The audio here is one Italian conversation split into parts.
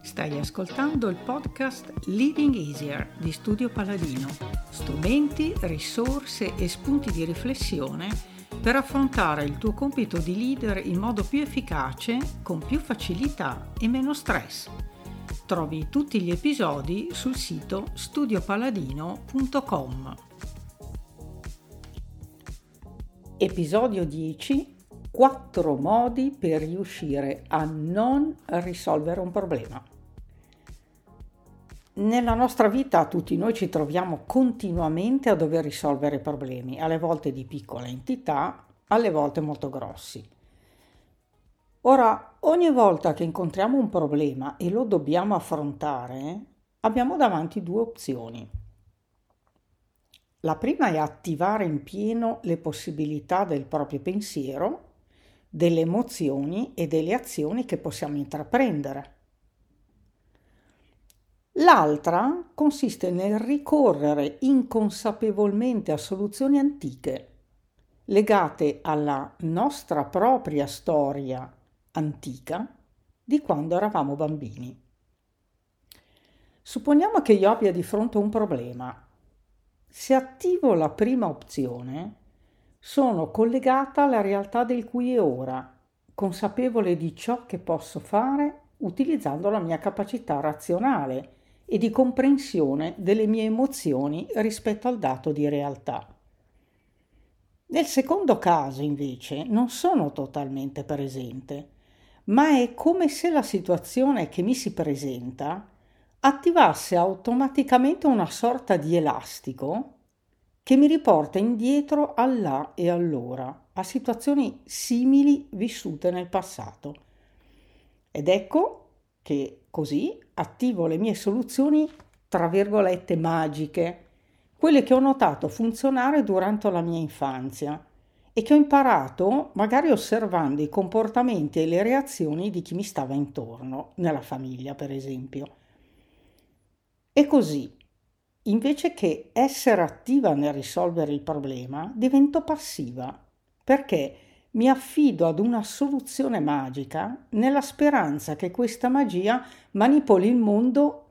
Stai ascoltando il podcast Living Easier di Studio Paladino. Strumenti, risorse e spunti di riflessione per affrontare il tuo compito di leader in modo più efficace, con più facilità e meno stress. Trovi tutti gli episodi sul sito studiopaladino.com. Episodio 10 4 modi per riuscire a non risolvere un problema. Nella nostra vita tutti noi ci troviamo continuamente a dover risolvere problemi, alle volte di piccola entità, alle volte molto grossi. Ora, ogni volta che incontriamo un problema e lo dobbiamo affrontare, abbiamo davanti due opzioni. La prima è attivare in pieno le possibilità del proprio pensiero, delle emozioni e delle azioni che possiamo intraprendere. L'altra consiste nel ricorrere inconsapevolmente a soluzioni antiche, legate alla nostra propria storia antica di quando eravamo bambini. Supponiamo che io abbia di fronte un problema. Se attivo la prima opzione, sono collegata alla realtà del qui e ora, consapevole di ciò che posso fare utilizzando la mia capacità razionale e di comprensione delle mie emozioni rispetto al dato di realtà. Nel secondo caso, invece, non sono totalmente presente, ma è come se la situazione che mi si presenta attivasse automaticamente una sorta di elastico che mi riporta indietro all'à e all'ora, a situazioni simili vissute nel passato. Ed ecco che così attivo le mie soluzioni, tra virgolette, magiche, quelle che ho notato funzionare durante la mia infanzia e che ho imparato magari osservando i comportamenti e le reazioni di chi mi stava intorno, nella famiglia per esempio. E così, invece che essere attiva nel risolvere il problema, divento passiva, perché mi affido ad una soluzione magica nella speranza che questa magia manipoli il mondo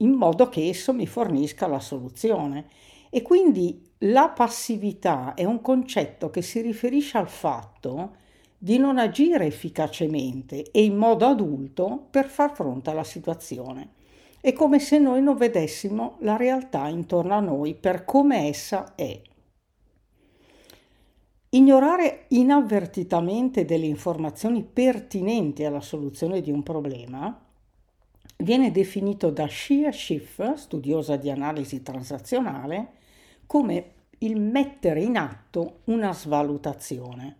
in modo che esso mi fornisca la soluzione. E quindi la passività è un concetto che si riferisce al fatto di non agire efficacemente e in modo adulto per far fronte alla situazione. È come se noi non vedessimo la realtà intorno a noi per come essa è. Ignorare inavvertitamente delle informazioni pertinenti alla soluzione di un problema viene definito da Shia Schiff, studiosa di analisi transazionale, come il mettere in atto una svalutazione.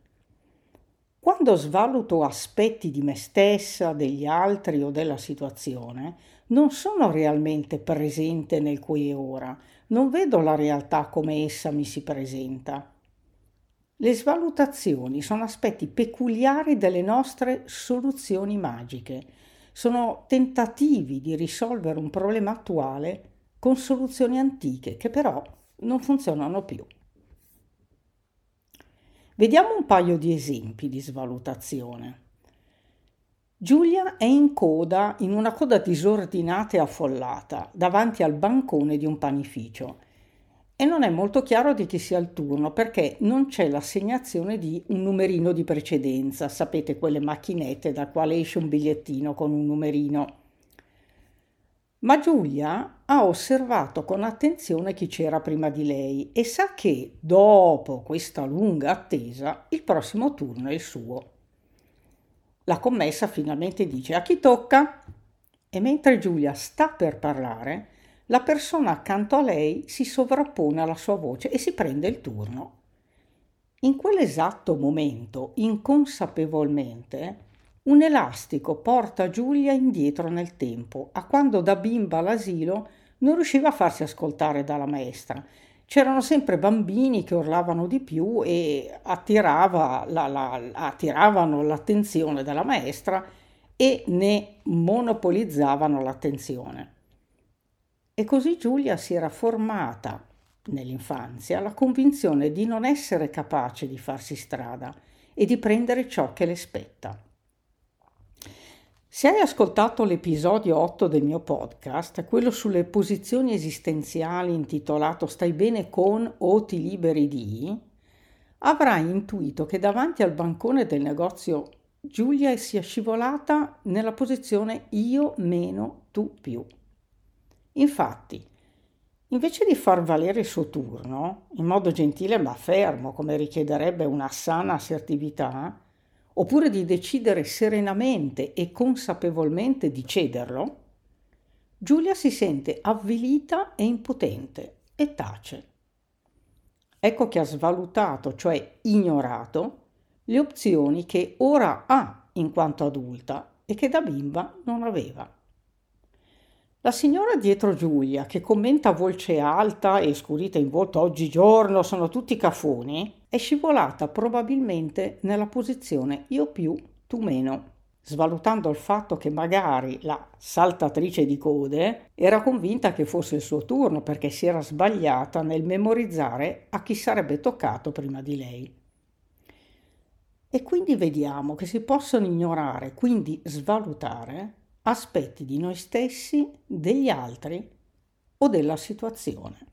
Quando svaluto aspetti di me stessa, degli altri o della situazione, non sono realmente presente nel qui e ora, non vedo la realtà come essa mi si presenta. Le svalutazioni sono aspetti peculiari delle nostre soluzioni magiche. Sono tentativi di risolvere un problema attuale con soluzioni antiche che però non funzionano più. Vediamo un paio di esempi di svalutazione. Giulia è in coda, in una coda disordinata e affollata, davanti al bancone di un panificio e non è molto chiaro di chi sia il turno perché non c'è l'assegnazione di un numerino di precedenza, sapete quelle macchinette da quale esce un bigliettino con un numerino. Ma Giulia ha osservato con attenzione chi c'era prima di lei e sa che, dopo questa lunga attesa, il prossimo turno è il suo. La commessa finalmente dice a chi tocca? E mentre Giulia sta per parlare, la persona accanto a lei si sovrappone alla sua voce e si prende il turno. In quell'esatto momento, inconsapevolmente, un elastico porta Giulia indietro nel tempo, a quando da bimba all'asilo non riusciva a farsi ascoltare dalla maestra. C'erano sempre bambini che urlavano di più e attirava la, la, attiravano l'attenzione della maestra e ne monopolizzavano l'attenzione. E così Giulia si era formata nell'infanzia la convinzione di non essere capace di farsi strada e di prendere ciò che le spetta. Se hai ascoltato l'episodio 8 del mio podcast, quello sulle posizioni esistenziali intitolato Stai bene con o ti liberi di, avrai intuito che davanti al bancone del negozio Giulia sia scivolata nella posizione io meno tu più. Infatti, invece di far valere il suo turno, in modo gentile ma fermo, come richiederebbe una sana assertività, oppure di decidere serenamente e consapevolmente di cederlo, Giulia si sente avvilita e impotente e tace. Ecco che ha svalutato, cioè ignorato, le opzioni che ora ha in quanto adulta e che da bimba non aveva. La signora dietro Giulia, che commenta a voce alta e scurita in volto oggigiorno sono tutti cafoni, è scivolata probabilmente nella posizione io più, tu meno, svalutando il fatto che magari la saltatrice di code era convinta che fosse il suo turno perché si era sbagliata nel memorizzare a chi sarebbe toccato prima di lei. E quindi vediamo che si possono ignorare, quindi svalutare, aspetti di noi stessi, degli altri o della situazione.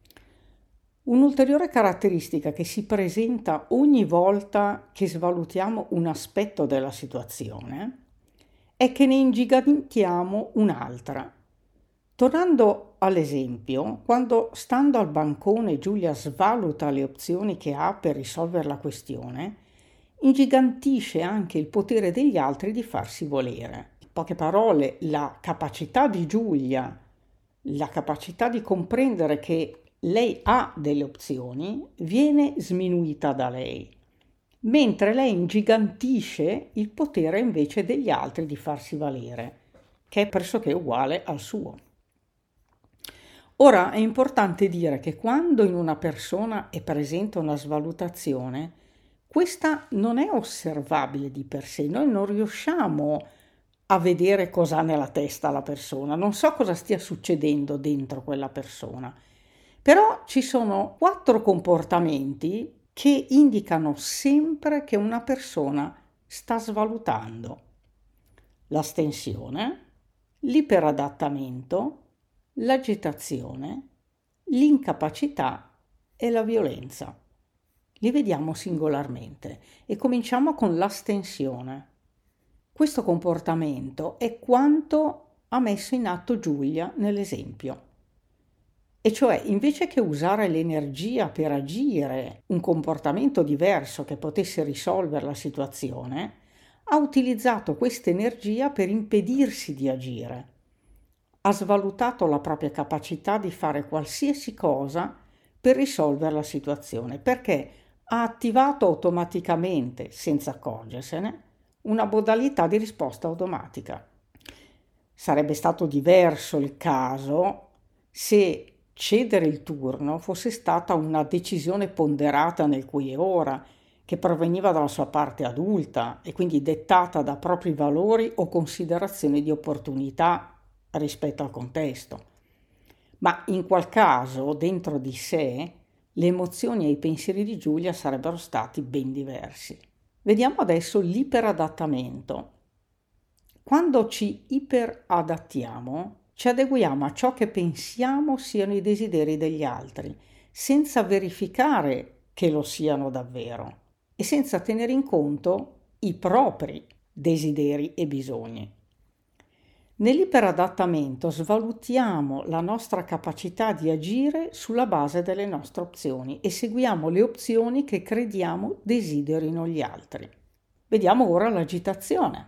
Un'ulteriore caratteristica che si presenta ogni volta che svalutiamo un aspetto della situazione è che ne ingigantiamo un'altra. Tornando all'esempio, quando stando al bancone Giulia svaluta le opzioni che ha per risolvere la questione, ingigantisce anche il potere degli altri di farsi volere poche parole, la capacità di Giulia, la capacità di comprendere che lei ha delle opzioni, viene sminuita da lei, mentre lei ingigantisce il potere invece degli altri di farsi valere, che è pressoché uguale al suo. Ora è importante dire che quando in una persona è presente una svalutazione, questa non è osservabile di per sé, noi non riusciamo a vedere cosa ha nella testa la persona, non so cosa stia succedendo dentro quella persona, però ci sono quattro comportamenti che indicano sempre che una persona sta svalutando l'astensione, l'iperadattamento, l'agitazione, l'incapacità e la violenza. Li vediamo singolarmente e cominciamo con l'astensione. Questo comportamento è quanto ha messo in atto Giulia nell'esempio. E cioè, invece che usare l'energia per agire un comportamento diverso che potesse risolvere la situazione, ha utilizzato questa energia per impedirsi di agire. Ha svalutato la propria capacità di fare qualsiasi cosa per risolvere la situazione, perché ha attivato automaticamente, senza accorgersene, una modalità di risposta automatica. Sarebbe stato diverso il caso se cedere il turno fosse stata una decisione ponderata nel qui e ora, che proveniva dalla sua parte adulta e quindi dettata da propri valori o considerazioni di opportunità rispetto al contesto. Ma in qual caso, dentro di sé, le emozioni e i pensieri di Giulia sarebbero stati ben diversi. Vediamo adesso l'iperadattamento. Quando ci iperadattiamo, ci adeguiamo a ciò che pensiamo siano i desideri degli altri, senza verificare che lo siano davvero e senza tenere in conto i propri desideri e bisogni. Nell'iperadattamento svalutiamo la nostra capacità di agire sulla base delle nostre opzioni e seguiamo le opzioni che crediamo desiderino gli altri. Vediamo ora l'agitazione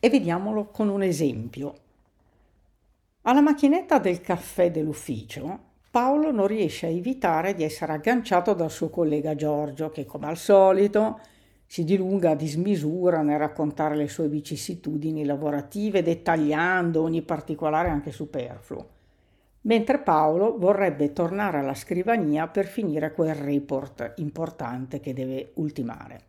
e vediamolo con un esempio. Alla macchinetta del caffè dell'ufficio Paolo non riesce a evitare di essere agganciato dal suo collega Giorgio che come al solito si dilunga a dismisura nel raccontare le sue vicissitudini lavorative, dettagliando ogni particolare anche superfluo, mentre Paolo vorrebbe tornare alla scrivania per finire quel report importante che deve ultimare.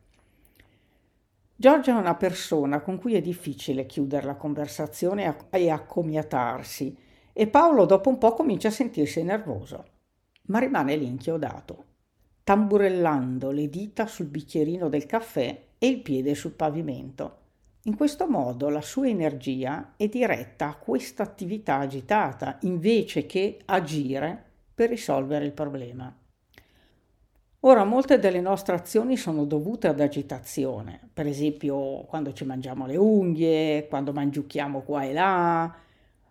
Giorgia è una persona con cui è difficile chiudere la conversazione e accomiatarsi e Paolo dopo un po' comincia a sentirsi nervoso, ma rimane lì inchiodato, tamburellando le dita sul bicchierino del caffè e il piede sul pavimento. In questo modo la sua energia è diretta a questa attività agitata invece che agire per risolvere il problema. Ora, molte delle nostre azioni sono dovute ad agitazione, per esempio quando ci mangiamo le unghie, quando mangiucchiamo qua e là,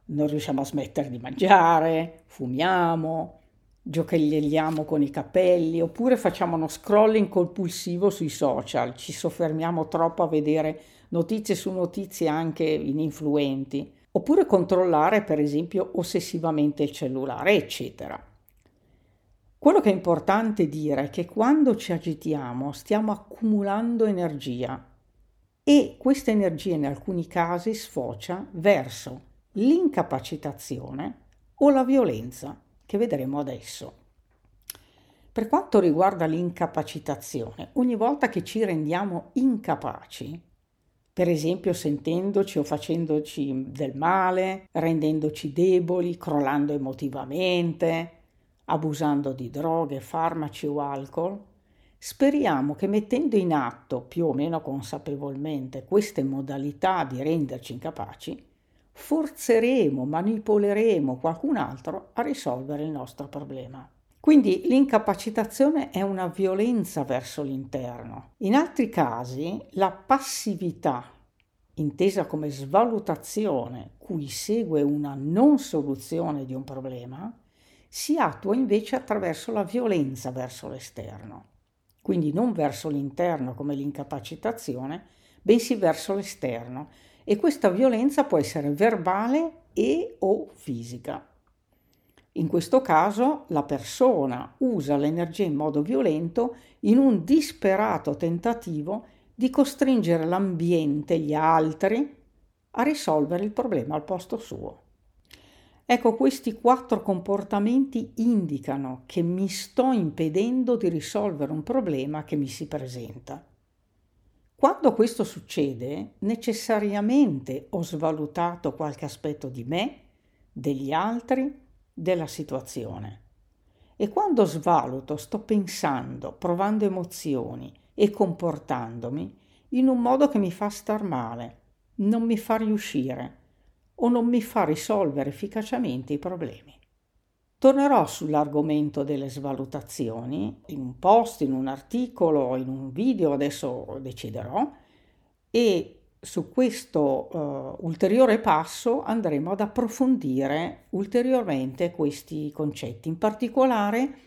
non riusciamo a smettere di mangiare, fumiamo, giocagliamo con i capelli, oppure facciamo uno scrolling compulsivo sui social, ci soffermiamo troppo a vedere notizie su notizie anche ininfluenti, oppure controllare per esempio ossessivamente il cellulare, eccetera. Quello che è importante dire è che quando ci agitiamo stiamo accumulando energia e questa energia in alcuni casi sfocia verso l'incapacitazione o la violenza, che vedremo adesso. Per quanto riguarda l'incapacitazione, ogni volta che ci rendiamo incapaci, per esempio sentendoci o facendoci del male, rendendoci deboli, crollando emotivamente, abusando di droghe, farmaci o alcol, speriamo che mettendo in atto più o meno consapevolmente queste modalità di renderci incapaci, forzeremo, manipoleremo qualcun altro a risolvere il nostro problema. Quindi l'incapacitazione è una violenza verso l'interno. In altri casi la passività, intesa come svalutazione cui segue una non soluzione di un problema, si attua invece attraverso la violenza verso l'esterno. Quindi non verso l'interno come l'incapacitazione, bensì verso l'esterno, e questa violenza può essere verbale e o fisica. In questo caso la persona usa l'energia in modo violento in un disperato tentativo di costringere l'ambiente, gli altri, a risolvere il problema al posto suo. Ecco, questi quattro comportamenti indicano che mi sto impedendo di risolvere un problema che mi si presenta. Quando questo succede, necessariamente ho svalutato qualche aspetto di me, degli altri, della situazione. E quando svaluto sto pensando, provando emozioni e comportandomi in un modo che mi fa star male, non mi fa riuscire o non mi fa risolvere efficacemente i problemi. Tornerò sull'argomento delle svalutazioni in un post, in un articolo, in un video, adesso deciderò, e su questo uh, ulteriore passo andremo ad approfondire ulteriormente questi concetti, in particolare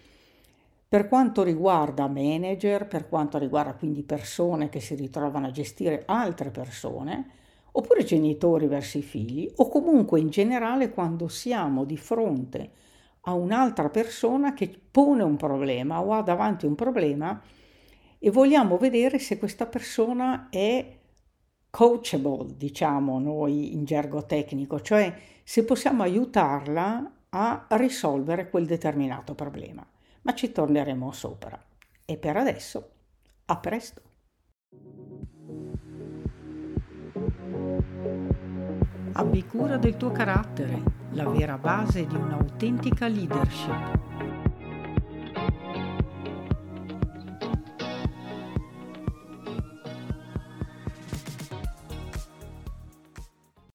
per quanto riguarda manager, per quanto riguarda quindi persone che si ritrovano a gestire altre persone, oppure genitori verso i figli, o comunque in generale quando siamo di fronte a un'altra persona che pone un problema o ha davanti un problema e vogliamo vedere se questa persona è coachable, diciamo noi in gergo tecnico, cioè se possiamo aiutarla a risolvere quel determinato problema. Ma ci torneremo sopra. E per adesso, a presto. Abbi cura del tuo carattere, la vera base di un'autentica leadership.